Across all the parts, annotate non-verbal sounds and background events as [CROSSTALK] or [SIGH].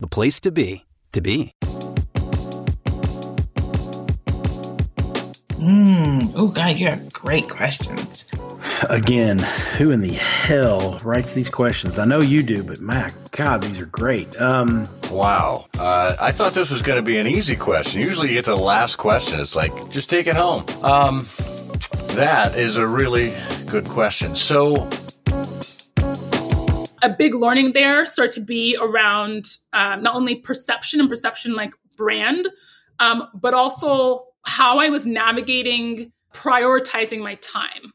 the place to be, to be. Mm, oh, God, you have great questions. Again, who in the hell writes these questions? I know you do, but my God, these are great. Um, wow. Uh, I thought this was going to be an easy question. Usually you get to the last question. It's like, just take it home. Um, that is a really good question. So, a big learning there started to be around um, not only perception and perception like brand, um, but also how I was navigating prioritizing my time.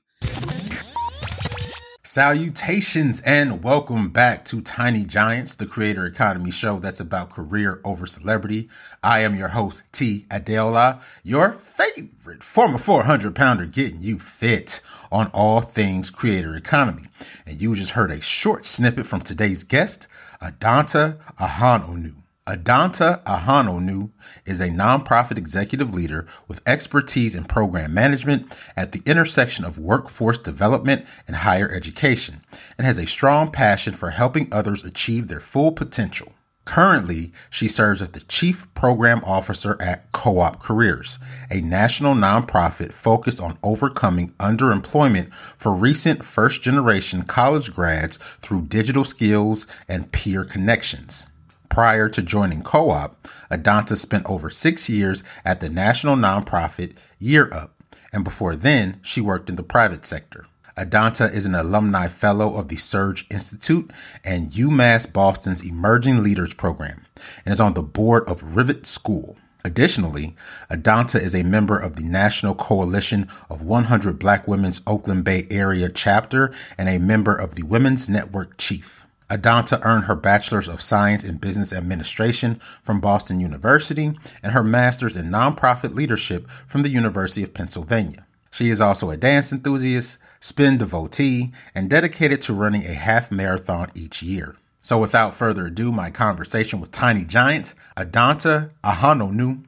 Salutations and welcome back to Tiny Giants, the creator economy show that's about career over celebrity. I am your host, T. Adeola, your favorite former 400 pounder getting you fit on all things creator economy. And you just heard a short snippet from today's guest, Adanta Ahanonu. Adanta Ahanonu is a nonprofit executive leader with expertise in program management at the intersection of workforce development and higher education, and has a strong passion for helping others achieve their full potential. Currently, she serves as the Chief Program Officer at Co op Careers, a national nonprofit focused on overcoming underemployment for recent first generation college grads through digital skills and peer connections. Prior to joining Co op, Adanta spent over six years at the national nonprofit Year Up, and before then, she worked in the private sector. Adanta is an alumni fellow of the Surge Institute and UMass Boston's Emerging Leaders Program, and is on the board of Rivet School. Additionally, Adanta is a member of the National Coalition of 100 Black Women's Oakland Bay Area chapter and a member of the Women's Network Chief. Adanta earned her Bachelor's of Science in Business Administration from Boston University and her Master's in Nonprofit Leadership from the University of Pennsylvania. She is also a dance enthusiast, spin devotee, and dedicated to running a half marathon each year. So without further ado, my conversation with Tiny Giant, Adanta Ahanonu.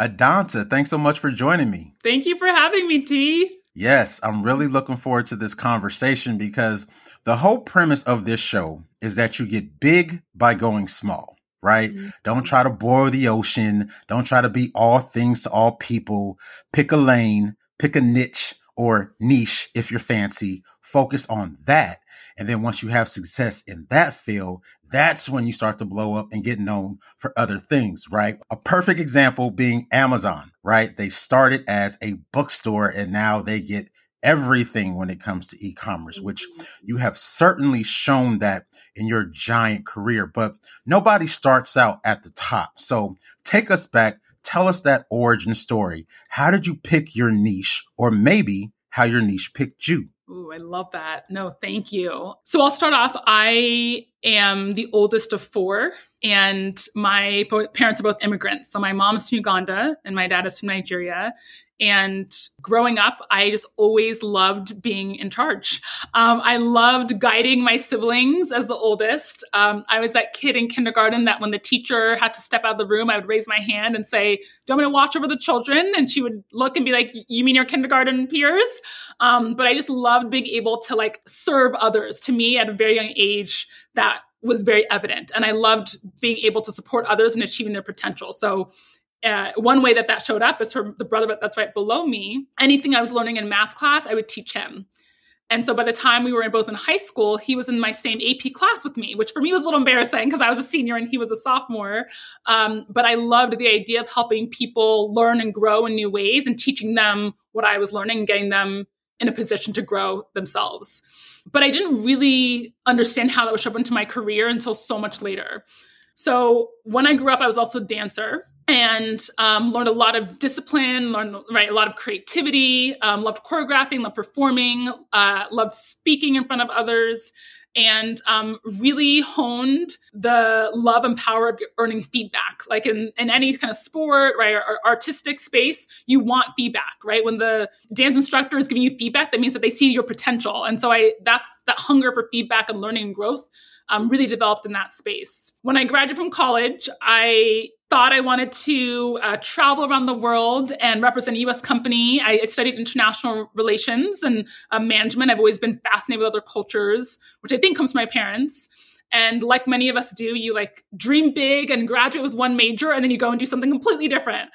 Adanta, thanks so much for joining me. Thank you for having me, T. Yes, I'm really looking forward to this conversation because the whole premise of this show is that you get big by going small, right? Mm-hmm. Don't try to boil the ocean. Don't try to be all things to all people. Pick a lane, pick a niche or niche if you're fancy. Focus on that. And then once you have success in that field, that's when you start to blow up and get known for other things, right? A perfect example being Amazon, right? They started as a bookstore and now they get everything when it comes to e-commerce, which mm-hmm. you have certainly shown that in your giant career, but nobody starts out at the top. So take us back. Tell us that origin story. How did you pick your niche or maybe how your niche picked you? Ooh, I love that. No, thank you. So I'll start off. I am the oldest of four, and my parents are both immigrants. So my mom's from Uganda and my dad is from Nigeria. And growing up, I just always loved being in charge. Um, I loved guiding my siblings as the oldest. Um, I was that kid in kindergarten that when the teacher had to step out of the room, I would raise my hand and say, Do you want me to watch over the children? And she would look and be like, You mean your kindergarten peers? Um, but I just loved being able to like serve others. To me, at a very young age, that was very evident. And I loved being able to support others and achieving their potential. So uh, one way that that showed up is for the brother that's right below me. Anything I was learning in math class, I would teach him. And so by the time we were both in high school, he was in my same AP class with me, which for me was a little embarrassing because I was a senior and he was a sophomore. Um, but I loved the idea of helping people learn and grow in new ways and teaching them what I was learning and getting them in a position to grow themselves. But I didn't really understand how that would show up into my career until so much later. So when I grew up, I was also a dancer and um, learned a lot of discipline, learned right a lot of creativity, um, loved choreographing, loved performing, uh, loved speaking in front of others, and um, really honed the love and power of earning feedback. Like in, in any kind of sport, right, or, or, artistic space, you want feedback, right? When the dance instructor is giving you feedback, that means that they see your potential. And so I that's that hunger for feedback and learning and growth um, really developed in that space. When I graduated from college, I thought I wanted to uh, travel around the world and represent a US company. I, studied international relations and uh, management. I've always been fascinated with other cultures, which I think comes from my parents. And like many of us do, you like dream big and graduate with one major, and then you go and do something completely different.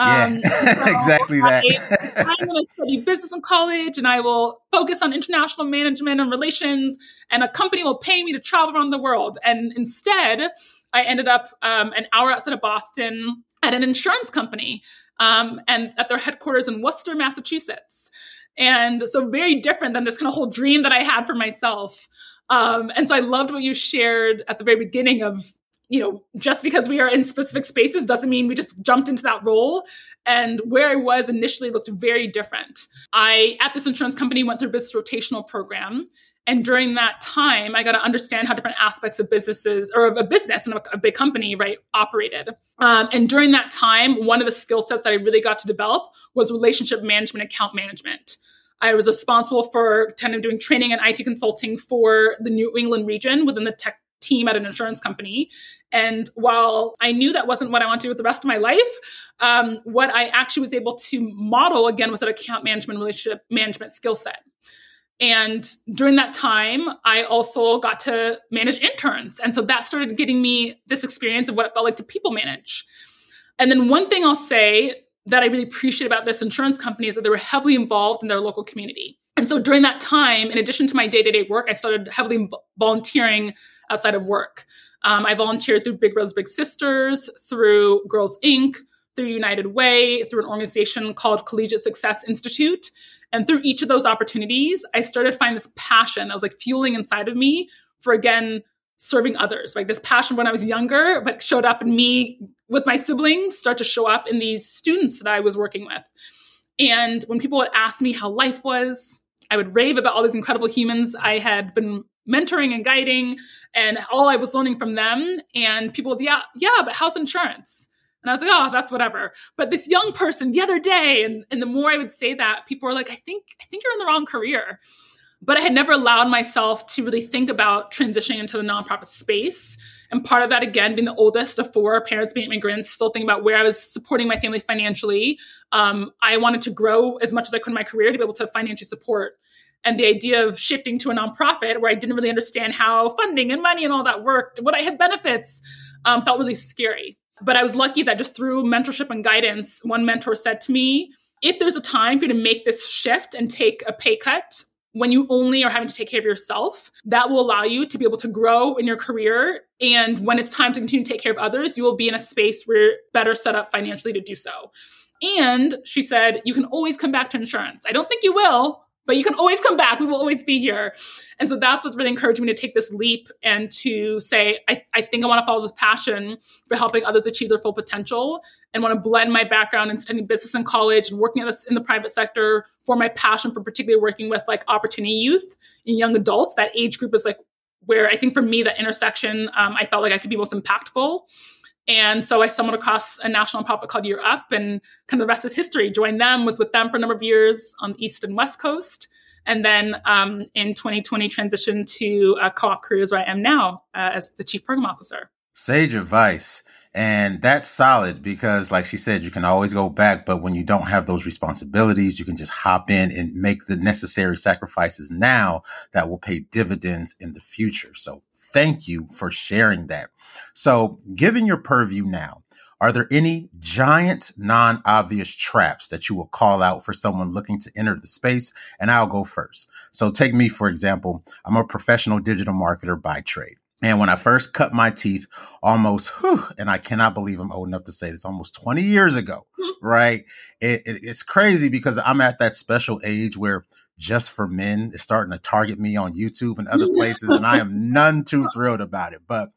Um, yeah, [LAUGHS] so exactly that. I, [LAUGHS] I'm going to study business in college and I will focus on international management and relations, and a company will pay me to travel around the world. And instead, I ended up um, an hour outside of Boston at an insurance company um, and at their headquarters in Worcester, Massachusetts. And so, very different than this kind of whole dream that I had for myself. Um, and so, I loved what you shared at the very beginning of you know, just because we are in specific spaces doesn't mean we just jumped into that role. And where I was initially looked very different. I, at this insurance company, went through business rotational program. And during that time, I got to understand how different aspects of businesses or of a business and a, big company, right, operated. Um, and during that time, one of the skill sets that I really got to develop was relationship management, account management. I was responsible for kind of doing training and IT consulting for the New England region within the tech team at an insurance company. And while I knew that wasn't what I wanted to do with the rest of my life, um, what I actually was able to model again was that account management, relationship management skill set. And during that time, I also got to manage interns. And so that started getting me this experience of what it felt like to people manage. And then one thing I'll say that I really appreciate about this insurance company is that they were heavily involved in their local community. And so during that time, in addition to my day to day work, I started heavily volunteering outside of work. Um, I volunteered through Big Brothers Big Sisters, through Girls Inc., through United Way, through an organization called Collegiate Success Institute. And through each of those opportunities, I started to find this passion that was like fueling inside of me for again serving others. Like this passion when I was younger, but showed up in me with my siblings, start to show up in these students that I was working with. And when people would ask me how life was, I would rave about all these incredible humans I had been mentoring and guiding and all I was learning from them. And people yeah, yeah, but how's insurance? And I was like, oh, that's whatever. But this young person the other day, and, and the more I would say that, people were like, I think, I think you're in the wrong career. But I had never allowed myself to really think about transitioning into the nonprofit space. And part of that, again, being the oldest of four parents being immigrants, still thinking about where I was supporting my family financially. Um, I wanted to grow as much as I could in my career to be able to financially support and the idea of shifting to a nonprofit where I didn't really understand how funding and money and all that worked, would I have benefits, um, felt really scary. But I was lucky that just through mentorship and guidance, one mentor said to me, if there's a time for you to make this shift and take a pay cut when you only are having to take care of yourself, that will allow you to be able to grow in your career. And when it's time to continue to take care of others, you will be in a space where you're better set up financially to do so. And she said, you can always come back to insurance. I don't think you will, but you can always come back. We will always be here. And so that's what's really encouraged me to take this leap and to say, I, I think I want to follow this passion for helping others achieve their full potential and want to blend my background in studying business in college and working in the private sector for my passion for particularly working with like opportunity youth and young adults. That age group is like where I think for me, that intersection, um, I felt like I could be most impactful. And so I stumbled across a national nonprofit called Year Up, and kind of the rest is history. Joined them, was with them for a number of years on the East and West Coast. And then um, in 2020, transitioned to uh, Co op Careers, where I am now uh, as the Chief Program Officer. Sage advice. And that's solid because, like she said, you can always go back. But when you don't have those responsibilities, you can just hop in and make the necessary sacrifices now that will pay dividends in the future. So thank you for sharing that. So, given your purview now, are there any giant, non obvious traps that you will call out for someone looking to enter the space? And I'll go first. So, take me, for example, I'm a professional digital marketer by trade. And when I first cut my teeth, almost, whew, and I cannot believe I'm old enough to say this, almost 20 years ago, hmm. right? It, it, it's crazy because I'm at that special age where just for men is starting to target me on YouTube and other places, and I am none too thrilled about it. But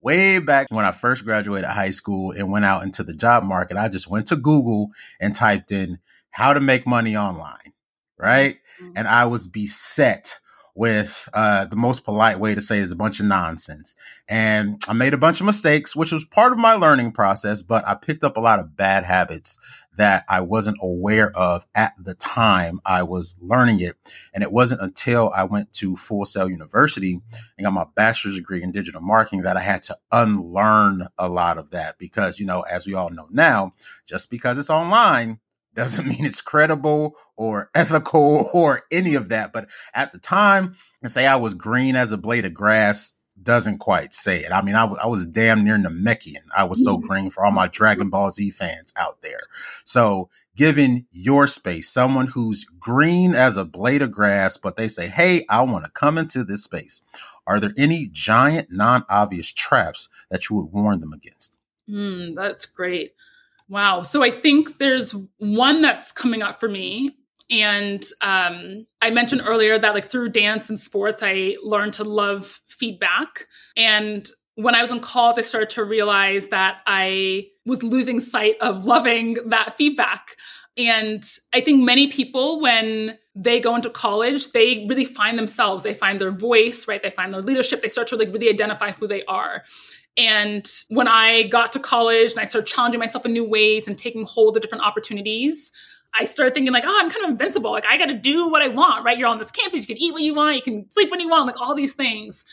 way back when I first graduated high school and went out into the job market, I just went to Google and typed in how to make money online, right? Mm-hmm. And I was beset with uh, the most polite way to say is a bunch of nonsense. And I made a bunch of mistakes, which was part of my learning process, but I picked up a lot of bad habits that I wasn't aware of at the time I was learning it. And it wasn't until I went to Full Sail University and got my bachelor's degree in digital marketing that I had to unlearn a lot of that because, you know, as we all know now, just because it's online doesn't [LAUGHS] mean it's credible or ethical [LAUGHS] or any of that. But at the time, and say I was green as a blade of grass doesn't quite say it. I mean, I, w- I was damn near Namekian. I was so green for all my Dragon Ball Z fans out there. So, given your space, someone who's green as a blade of grass, but they say, Hey, I want to come into this space. Are there any giant, non obvious traps that you would warn them against? Mm, that's great. Wow. So I think there's one that's coming up for me. And um, I mentioned earlier that, like, through dance and sports, I learned to love feedback. And when I was in college, I started to realize that I was losing sight of loving that feedback. And I think many people, when they go into college, they really find themselves. They find their voice, right? They find their leadership. They start to like really identify who they are. And when I got to college and I started challenging myself in new ways and taking hold of different opportunities, I started thinking like, oh, I'm kind of invincible. Like I got to do what I want, right? You're on this campus, you can eat what you want, you can sleep when you want, like all these things.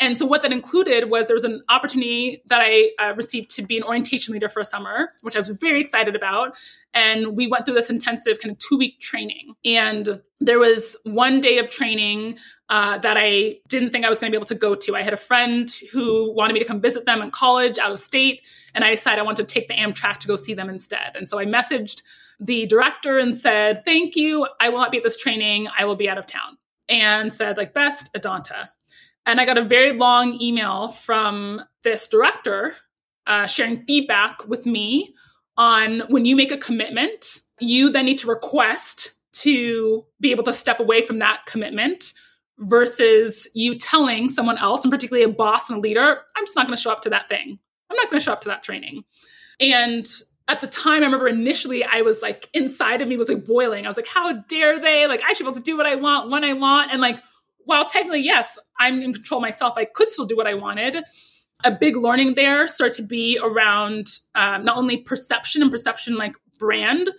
And so what that included was there was an opportunity that I uh, received to be an orientation leader for a summer, which I was very excited about. And we went through this intensive kind of two week training. And there was one day of training uh, that I didn't think I was going to be able to go to. I had a friend who wanted me to come visit them in college out of state. And I decided I wanted to take the Amtrak to go see them instead. And so I messaged the director and said, Thank you. I will not be at this training. I will be out of town. And said, like, best Adanta. And I got a very long email from this director uh, sharing feedback with me on when you make a commitment, you then need to request to be able to step away from that commitment versus you telling someone else, and particularly a boss and a leader, I'm just not going to show up to that thing. I'm not going to show up to that training. And at the time, I remember initially I was like, inside of me was like boiling. I was like, how dare they? Like, I should be able to do what I want when I want. And like, while technically, yes, I'm in control myself, I could still do what I wanted. A big learning there started to be around um, not only perception and perception like brand,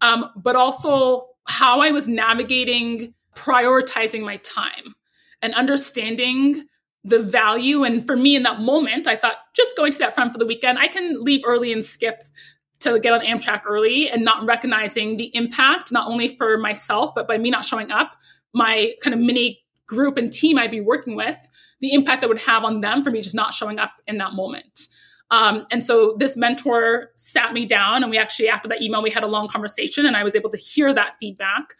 um, but also how I was navigating prioritizing my time and understanding the value. And for me in that moment, I thought just going to that front for the weekend, I can leave early and skip to get on Amtrak early and not recognizing the impact, not only for myself, but by me not showing up, my kind of mini group and team I'd be working with, the impact that would have on them for me just not showing up in that moment. Um, and so this mentor sat me down, and we actually, after that email, we had a long conversation, and I was able to hear that feedback.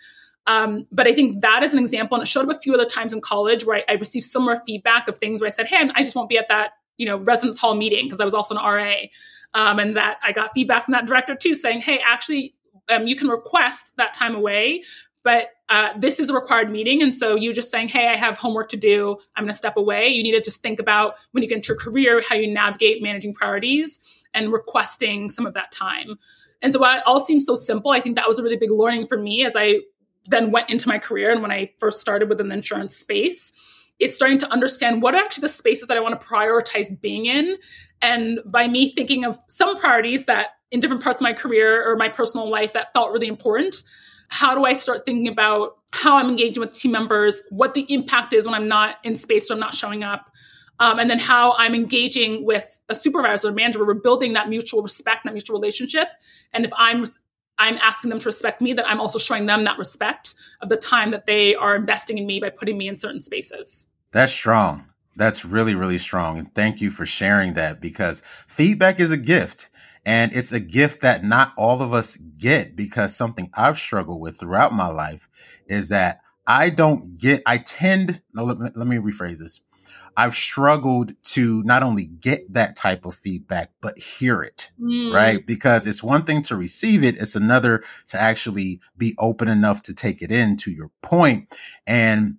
Um, but I think that is an example, and it showed up a few other times in college where I, I received similar feedback of things where I said, "Hey, I just won't be at that, you know, residence hall meeting because I was also an RA," um, and that I got feedback from that director too, saying, "Hey, actually, um, you can request that time away, but uh, this is a required meeting. And so you just saying, hey, I have homework to do, I'm going to step away. You need to just think about when you get into your career, how you navigate managing priorities and requesting some of that time. And so while it all seems so simple, I think that was a really big learning for me as I then went into my career and when I first started within the insurance space is starting to understand what are actually the spaces that I want to prioritize being in. And by me thinking of some priorities that in different parts of my career or my personal life that felt really important, how do I start thinking about how I'm engaging with team members, what the impact is when I'm not in space or I'm not showing up, um, and then how I'm engaging with a supervisor or manager. We're building that mutual respect, that mutual relationship, and if I'm I'm asking them to respect me, that I'm also showing them that respect of the time that they are investing in me by putting me in certain spaces. That's strong. That's really, really strong. And thank you for sharing that because feedback is a gift. And it's a gift that not all of us get because something I've struggled with throughout my life is that I don't get, I tend, no, let, let me rephrase this. I've struggled to not only get that type of feedback, but hear it, mm. right? Because it's one thing to receive it. It's another to actually be open enough to take it in to your point. And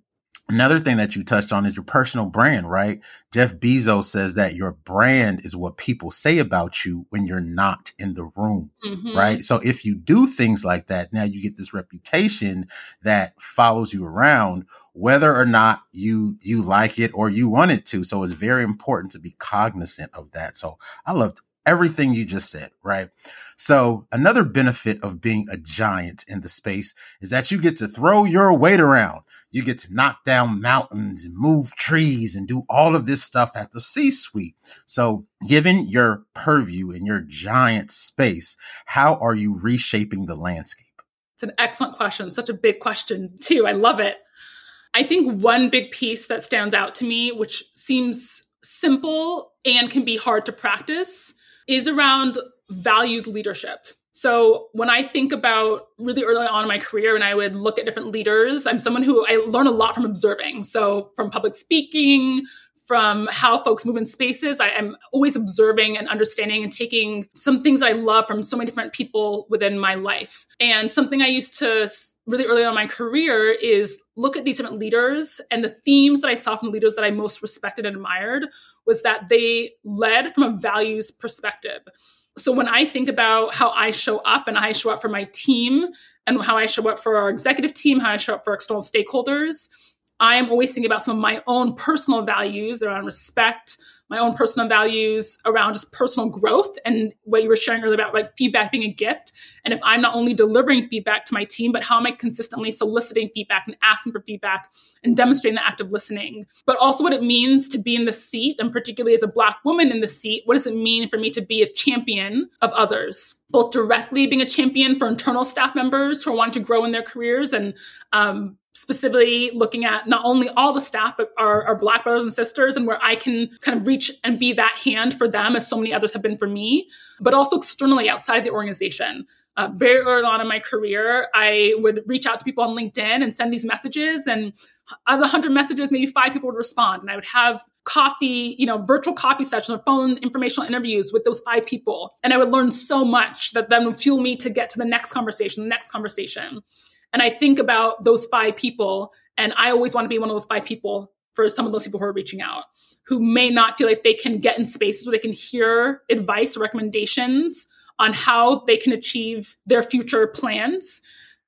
Another thing that you touched on is your personal brand, right? Jeff Bezos says that your brand is what people say about you when you're not in the room, mm-hmm. right? So if you do things like that, now you get this reputation that follows you around, whether or not you you like it or you want it to. So it's very important to be cognizant of that. So I loved everything you just said, right? So another benefit of being a giant in the space is that you get to throw your weight around. You get to knock down mountains and move trees and do all of this stuff at the C suite. So given your purview and your giant space, how are you reshaping the landscape? It's an excellent question. Such a big question too. I love it. I think one big piece that stands out to me, which seems simple and can be hard to practice, is around values leadership. So when I think about really early on in my career, and I would look at different leaders, I'm someone who I learn a lot from observing. So from public speaking, from how folks move in spaces, I am always observing and understanding and taking some things that I love from so many different people within my life. And something I used to really early on in my career is look at these different leaders and the themes that I saw from the leaders that I most respected and admired was that they led from a values perspective. So when I think about how I show up and I show up for my team and how I show up for our executive team, how I show up for external stakeholders, I am always thinking about some of my own personal values around respect, my own personal values around just personal growth and what you were sharing earlier about like feedback being a gift. And if I'm not only delivering feedback to my team, but how am I consistently soliciting feedback and asking for feedback and demonstrating the act of listening, but also what it means to be in the seat, and particularly as a Black woman in the seat, what does it mean for me to be a champion of others? Both directly being a champion for internal staff members who are wanting to grow in their careers and um, specifically looking at not only all the staff, but our, our, Black brothers and sisters, and where I can kind of reach and be that hand for them, as so many others have been for me, but also externally outside the organization. Uh, very early on in my career, I would reach out to people on LinkedIn and send these messages, and out of the 100 messages, maybe five people would respond. And I would have coffee, you know, virtual coffee sessions or phone informational interviews with those five people. And I would learn so much that then would fuel me to get to the next conversation, the next conversation. And I think about those five people, and I always want to be one of those five people for some of those people who are reaching out who may not feel like they can get in spaces where they can hear advice or recommendations on how they can achieve their future plans.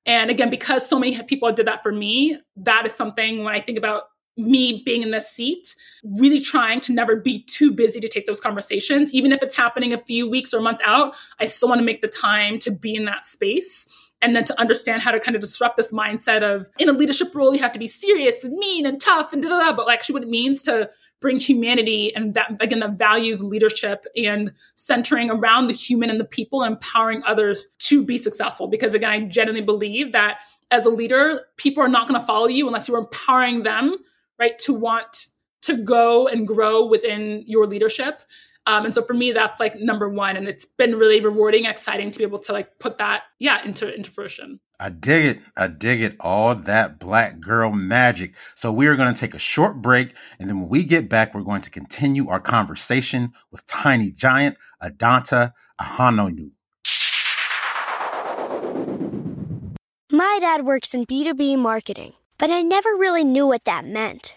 And again, because so many people did that for me, that is something when I think about me being in this seat, really trying to never be too busy to take those conversations. Even if it's happening a few weeks or months out, I still want to make the time to be in that space and then to understand how to kind of disrupt this mindset of in a leadership role you have to be serious and mean and tough and da da da but actually what it means to bring humanity and that again the values leadership and centering around the human and the people and empowering others to be successful. Because again i genuinely believe that as a leader people are not going to follow you unless you're empowering them right to want to go and grow within your leadership um, and so for me, that's like number one. And it's been really rewarding and exciting to be able to like put that, yeah, into, into fruition. I dig it. I dig it. All that black girl magic. So we are going to take a short break. And then when we get back, we're going to continue our conversation with tiny giant Adanta Ahanonu. My dad works in B2B marketing, but I never really knew what that meant.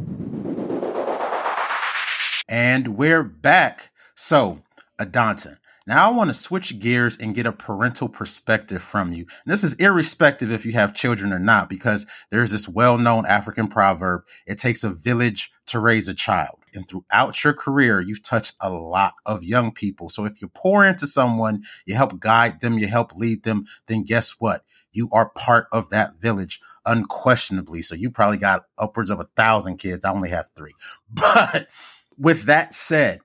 And we're back. So, Adanta, now I want to switch gears and get a parental perspective from you. And this is irrespective if you have children or not, because there's this well-known African proverb, it takes a village to raise a child. And throughout your career, you've touched a lot of young people. So if you pour into someone, you help guide them, you help lead them, then guess what? You are part of that village unquestionably. So you probably got upwards of a thousand kids. I only have three. [LAUGHS] But with that said,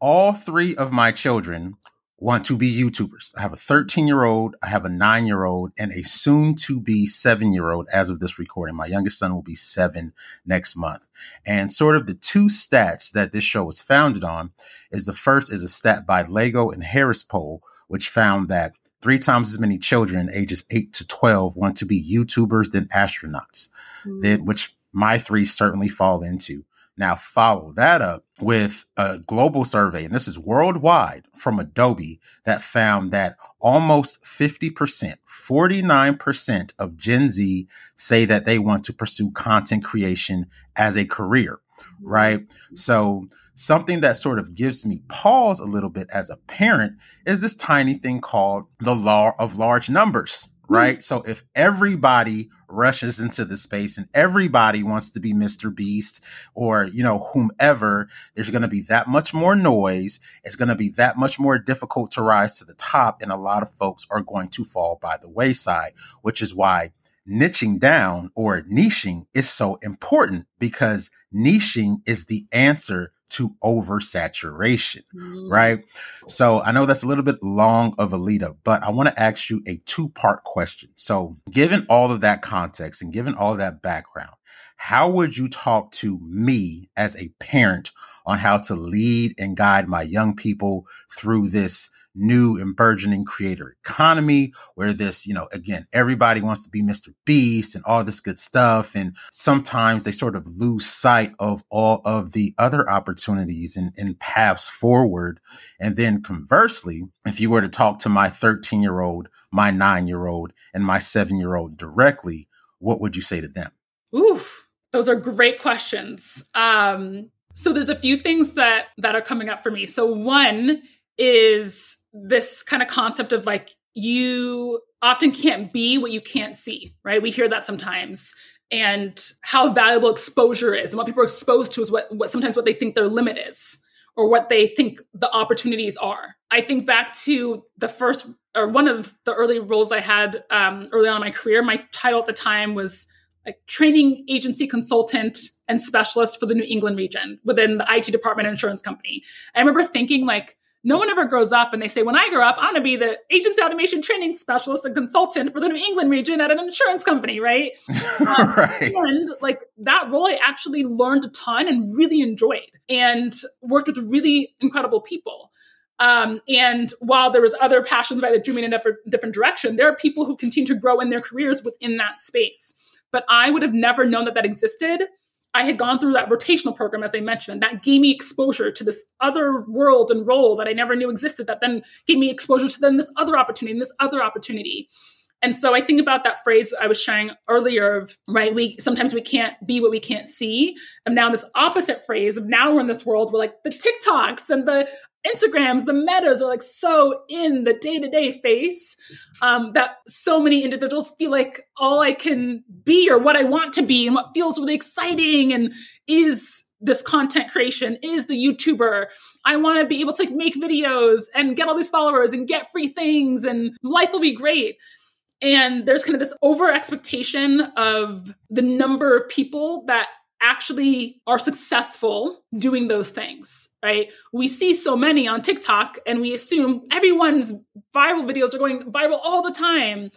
all three of my children want to be YouTubers. I have a 13 year old, I have a nine year old, and a soon to be seven year old as of this recording. My youngest son will be seven next month. And sort of the two stats that this show was founded on is the first is a stat by Lego and Harris poll, which found that three times as many children ages 8 to 12 want to be YouTubers than astronauts, mm-hmm. then, which my three certainly fall into. Now, follow that up with a global survey, and this is worldwide from Adobe, that found that almost 50%, 49% of Gen Z say that they want to pursue content creation as a career, mm-hmm. right? So, something that sort of gives me pause a little bit as a parent is this tiny thing called the law of large numbers. Hmm. right? So if everybody rushes into the space and everybody wants to be Mr. Beast or, you know, whomever, there's going to be that much more noise. It's going to be that much more difficult to rise to the top. And a lot of folks are going to fall by the wayside, which is why niching down or niching is so important because niching is the answer to oversaturation, mm-hmm. right? So I know that's a little bit long of a lead up, but I want to ask you a two part question. So, given all of that context and given all of that background, how would you talk to me as a parent on how to lead and guide my young people through this new and burgeoning creator economy where this, you know, again, everybody wants to be Mr. Beast and all this good stuff. And sometimes they sort of lose sight of all of the other opportunities and, and paths forward. And then conversely, if you were to talk to my 13 year old, my nine year old, and my seven year old directly, what would you say to them? Oof, those are great questions. Um, so there's a few things that that are coming up for me. So one is this kind of concept of like you often can't be what you can't see, right? We hear that sometimes. And how valuable exposure is and what people are exposed to is what, what sometimes what they think their limit is or what they think the opportunities are. I think back to the first or one of the early roles I had um, early on in my career. My title at the time was like training agency consultant and specialist for the New England region within the IT department insurance company. I remember thinking like, no one ever grows up and they say, when I grow up, I'm going to be the agency automation training specialist and consultant for the New England region at an insurance company, right? [LAUGHS] Um, right. And like that role, I actually learned a ton and really enjoyed and worked with really incredible people. Um, and while there was other passions right, that drew me in a different, different direction, there are people who continue to grow in their careers within that space. But I would have never known that that existed I had gone through that rotational program, as I mentioned, that gave me exposure to this other world and role that I never knew existed, that then gave me exposure to then this other opportunity and this other opportunity. And so I think about that phrase I was sharing earlier of, right, we sometimes we can't be what we can't see. And now this opposite phrase of now we're in this world where like the TikToks and the Instagrams, the metas are like so in the day to day face um, that so many individuals feel like all I can be or what I want to be and what feels really exciting and is this content creation is the YouTuber. I want to be able to make videos and get all these followers and get free things and life will be great. And there's kind of this over expectation of the number of people that actually are successful doing those things, right? We see so many on TikTok and we assume everyone's viral videos are going viral all the time.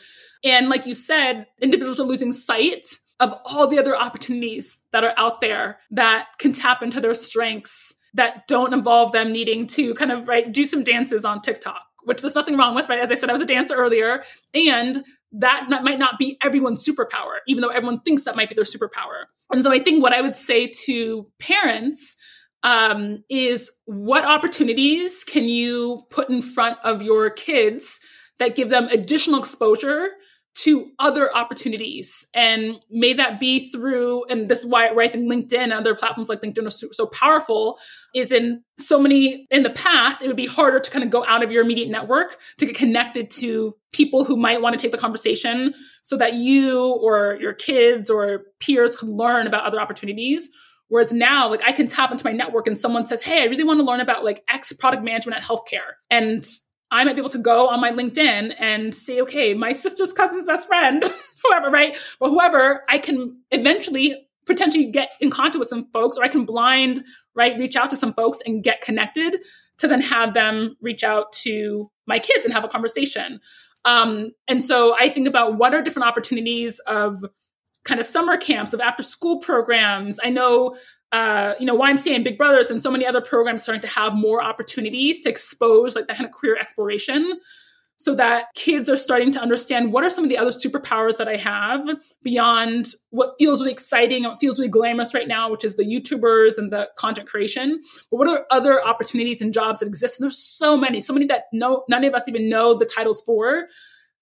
And like you said, individuals are losing sight of all the other opportunities that are out there that can tap into their strengths that don't involve them needing to kind of right do some dances on TikTok, which there's nothing wrong with, right? As I said, I was a dancer earlier, and that might not be everyone's superpower, even though everyone thinks that might be their superpower. And so I think what I would say to parents um, is what opportunities can you put in front of your kids that give them additional exposure to other opportunities and may that be through and this is why i think linkedin and other platforms like linkedin are so, so, powerful is in so many in the past it would be harder to kind of go out of your immediate network to get connected to people who might want to take the conversation so that you or your kids or peers could learn about other opportunities Whereas now, like I can tap into my network and someone says, Hey, I really want to learn about like X product management at healthcare. And I might be able to go on my LinkedIn and say, okay, my sister's cousin's best friend, [LAUGHS] whoever, right? But whoever, I can eventually potentially get in contact with some folks, or I can blind, right, reach out to some folks and get connected to then have them reach out to my kids and have a conversation. Um, and so I think about what are different opportunities of kind of summer camps, of after school programs. I know uh, you know, YMCA and Big Brothers and so many other programs starting to have more opportunities to expose like that kind of career exploration so that kids are starting to understand what are some of the other superpowers that I have beyond what feels really exciting and what feels really glamorous right now, which is the YouTubers and the content creation. But what are other opportunities and jobs that exist? And there's so many, so many that no none of us even know the titles for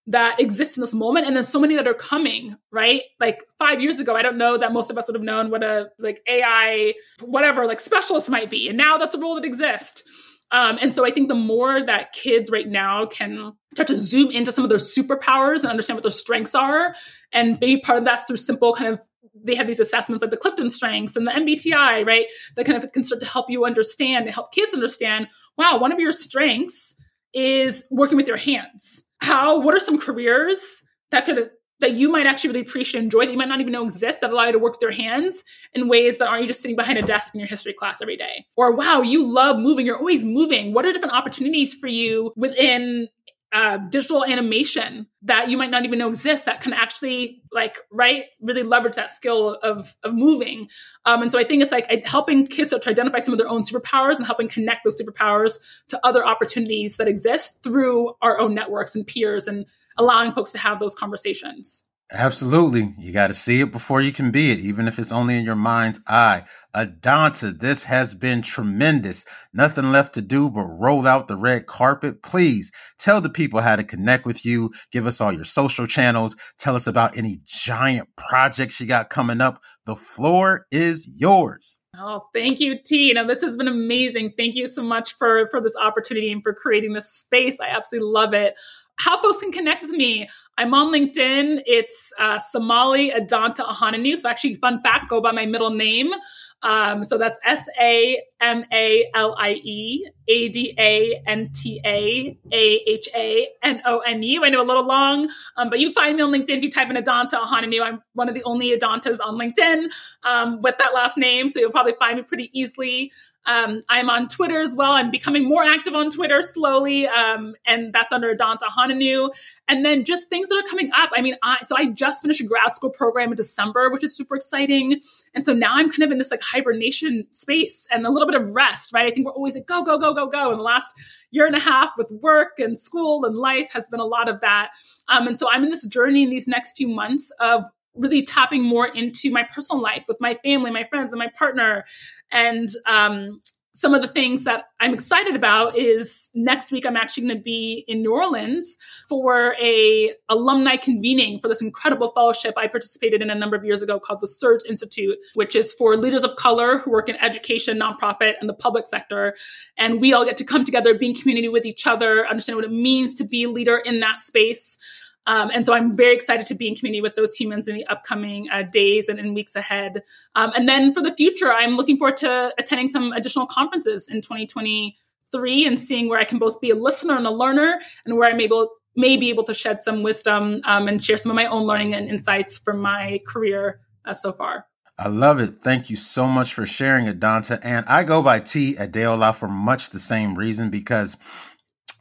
that exist in this moment and then so many that are coming right? Like five years ago i don't know that most of us would have known what a like ai whatever like specialist might be and now that's a role that exists. Um, and so i think the more that kids right now can start to zoom into some of their superpowers and understand what their strengths are and maybe part of that's through simple kind of they have these assessments like the clifton strengths and the mbti right? That kind of can start to help you understand and help kids understand wow one of your strengths is working with your hands how what are some careers that could that you might actually really appreciate and enjoy that you might not even know exist that allow you to work with your hands in ways that aren't you just sitting behind a desk in your history class every day? Or wow you love moving. You're always moving. What are different opportunities for you within uh, digital animation that you might not even know exists that can actually like right really leverage that skill of of moving. Um, and so i think it's like helping kids to identify some of their own superpowers and helping connect those superpowers to other opportunities that exist through our own networks and peers and allowing folks to have those conversations Absolutely. You got to see it before you can be it, even if it's only in your mind's eye. Adanta, this has been tremendous. Nothing left to do but roll out the red carpet. Please tell the people how to connect with you. Give us all your social channels. Tell us about any giant projects you got coming up. The floor is yours. Oh, thank you, T. You know, this has been amazing. Thank you so much for for this opportunity and for creating this space. I absolutely love it how folks can connect with me. I'm on LinkedIn. It's uh, Samalie Adanta Ahanonu. So actually, fun fact, go by my middle name. Um, so that's S A M A L I E A D A N T A A H A N O N U. I know a little long, um, but you can find me on LinkedIn if you type in Adanta Ahanonu. I'm one of the only Adantas on LinkedIn um, with that last name, so you'll probably find me pretty easily. Um, I'm on Twitter as well. I'm becoming more active on Twitter slowly, um, and that's under Adanta Ahanonu. And then just things that are coming up. I mean, I, so I just finished a grad school program in December, which is super exciting. And so now I'm kind of in this like hibernation space and a little bit of rest, right? I think we're always like go, go, go, go, go. And the last year and a half with work and school and life has been a lot of that. Um, and so I'm in this journey in these next few months of really tapping more into my personal life with my family, my friends, and my partner. And um, some of the things that I'm excited about is next week I'm actually going to be in New Orleans for a alumni convening for this incredible fellowship I participated in a number of years ago called the Surge Institute, which is for leaders of color who work in education, nonprofit, and the public sector. And we all get to come together, be in community with each other, understand what it means to be a leader in that space. Um, and so I'm very excited to be in community with those humans in the upcoming uh, days and in weeks ahead. Um, and then for the future, I'm looking forward to attending some additional conferences in 2023 and seeing where I can both be a listener and a learner and where I'm able may be able to shed some wisdom um, and share some of my own learning and insights from my career uh, so far. I love it. Thank you so much for sharing, Adanta. And I go by T Adeola for much the same reason because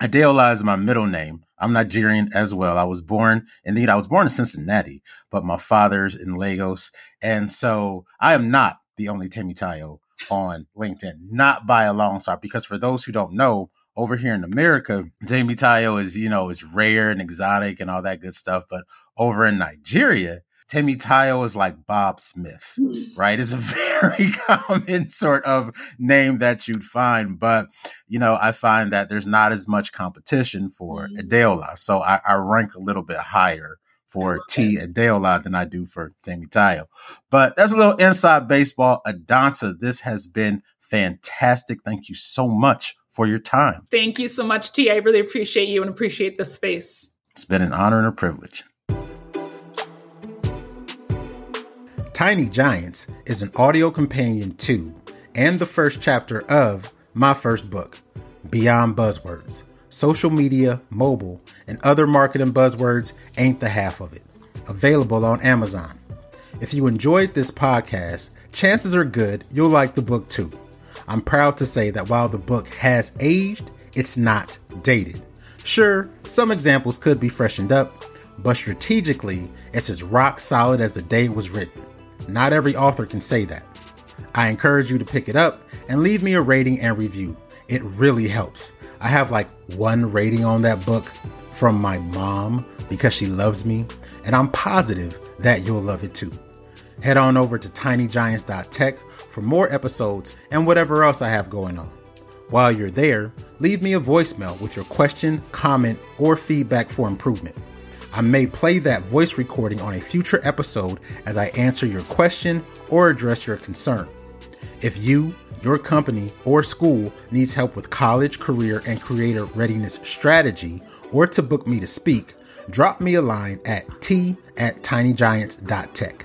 Adeola is my middle name. I'm Nigerian as well. I was born indeed, I was born in Cincinnati, but my father's in Lagos. And so I am not the only Temitayo on LinkedIn, not by a long shot, because for those who don't know, over here in America, Temitayo is, you know, is rare and exotic and all that good stuff. But over in Nigeria, Temitayo is like Bob Smith, right? It's a [LAUGHS] very common sort of name that you'd find, but you know, I find that there's not as much competition for mm-hmm. Adeola, so I, I, rank a little bit higher for T Adeola than I do for Temitayo. But that's a little inside baseball. Adanta, this has been fantastic. Thank you so much for your time. Thank you so much, T. I really appreciate you and appreciate the space. It's been an honor and a privilege. Tiny Giants is an audio companion to and the first chapter of my first book, Beyond Buzzwords. Social media, mobile, and other marketing buzzwords ain't the half of it. Available on Amazon. If you enjoyed this podcast, chances are good you'll like the book too. I'm proud to say that while the book has aged, it's not dated. Sure, some examples could be freshened up, but strategically, it's as rock solid as the day it was written. Not every author can say that. I encourage you to pick it up and leave me a rating and review. It really helps. I have like one rating on that book from my mom because she loves me, and I'm positive that you'll love it too. Head on over to tinygiants.tech for more episodes and whatever else I have going on. While you're there, leave me a voicemail with your question, comment, or feedback for improvement. I may play that voice recording on a future episode as I answer your question or address your concern. If you, your company, or school needs help with college, career, and creator readiness strategy, or to book me to speak, drop me a line at t at tinygiants.tech.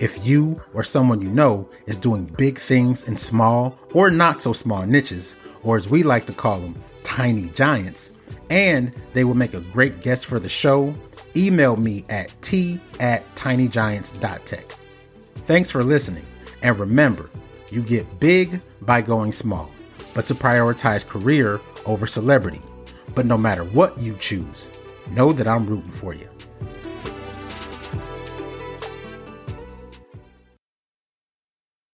If you or someone you know is doing big things in small or not so small niches, or as we like to call them, tiny giants, and they will make a great guest for the show, email me at t at tinygiants.tech. Thanks for listening, and remember, you get big by going small, but to prioritize career over celebrity. But no matter what you choose, know that I'm rooting for you.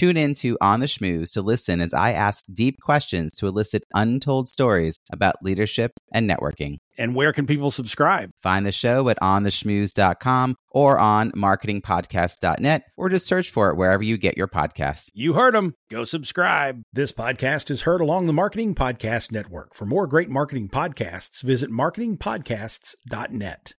Tune in to On the Schmooze to listen as I ask deep questions to elicit untold stories about leadership and networking. And where can people subscribe? Find the show at ontheschmooze.com or on marketingpodcast.net or just search for it wherever you get your podcasts. You heard them. Go subscribe. This podcast is heard along the Marketing Podcast Network. For more great marketing podcasts, visit marketingpodcasts.net.